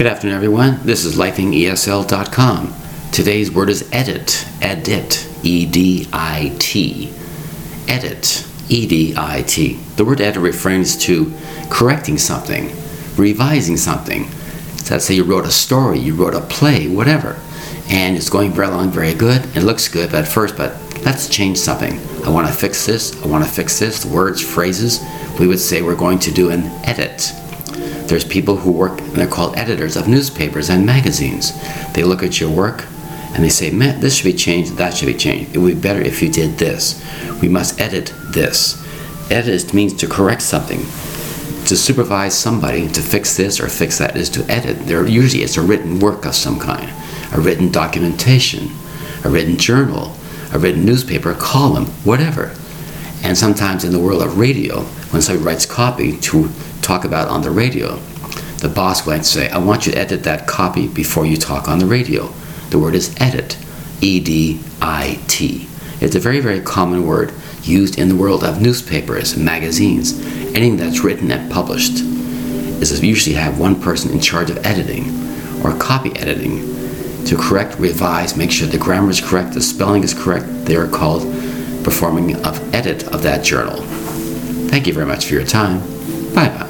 Good afternoon, everyone. This is lightningesl.com. Today's word is edit. Edit. E D I T. Edit. E D I T. The word edit refers to correcting something, revising something. So let's say you wrote a story, you wrote a play, whatever, and it's going very long, very good. It looks good at first, but let's change something. I want to fix this. I want to fix this. Words, phrases. We would say we're going to do an edit. There's people who work, and they're called editors of newspapers and magazines. They look at your work and they say, man, this should be changed, that should be changed. It would be better if you did this. We must edit this. Edit means to correct something. To supervise somebody to fix this or fix that is to edit. There usually it's a written work of some kind, a written documentation, a written journal, a written newspaper, column, whatever. And sometimes in the world of radio, when somebody writes copy to talk about on the radio, the boss might say, I want you to edit that copy before you talk on the radio. The word is edit, E D I T. It's a very, very common word used in the world of newspapers, magazines, anything that's written and published. Is usually have one person in charge of editing or copy editing to correct, revise, make sure the grammar is correct, the spelling is correct. They are called performing of edit of that journal. Thank you very much for your time. Bye bye.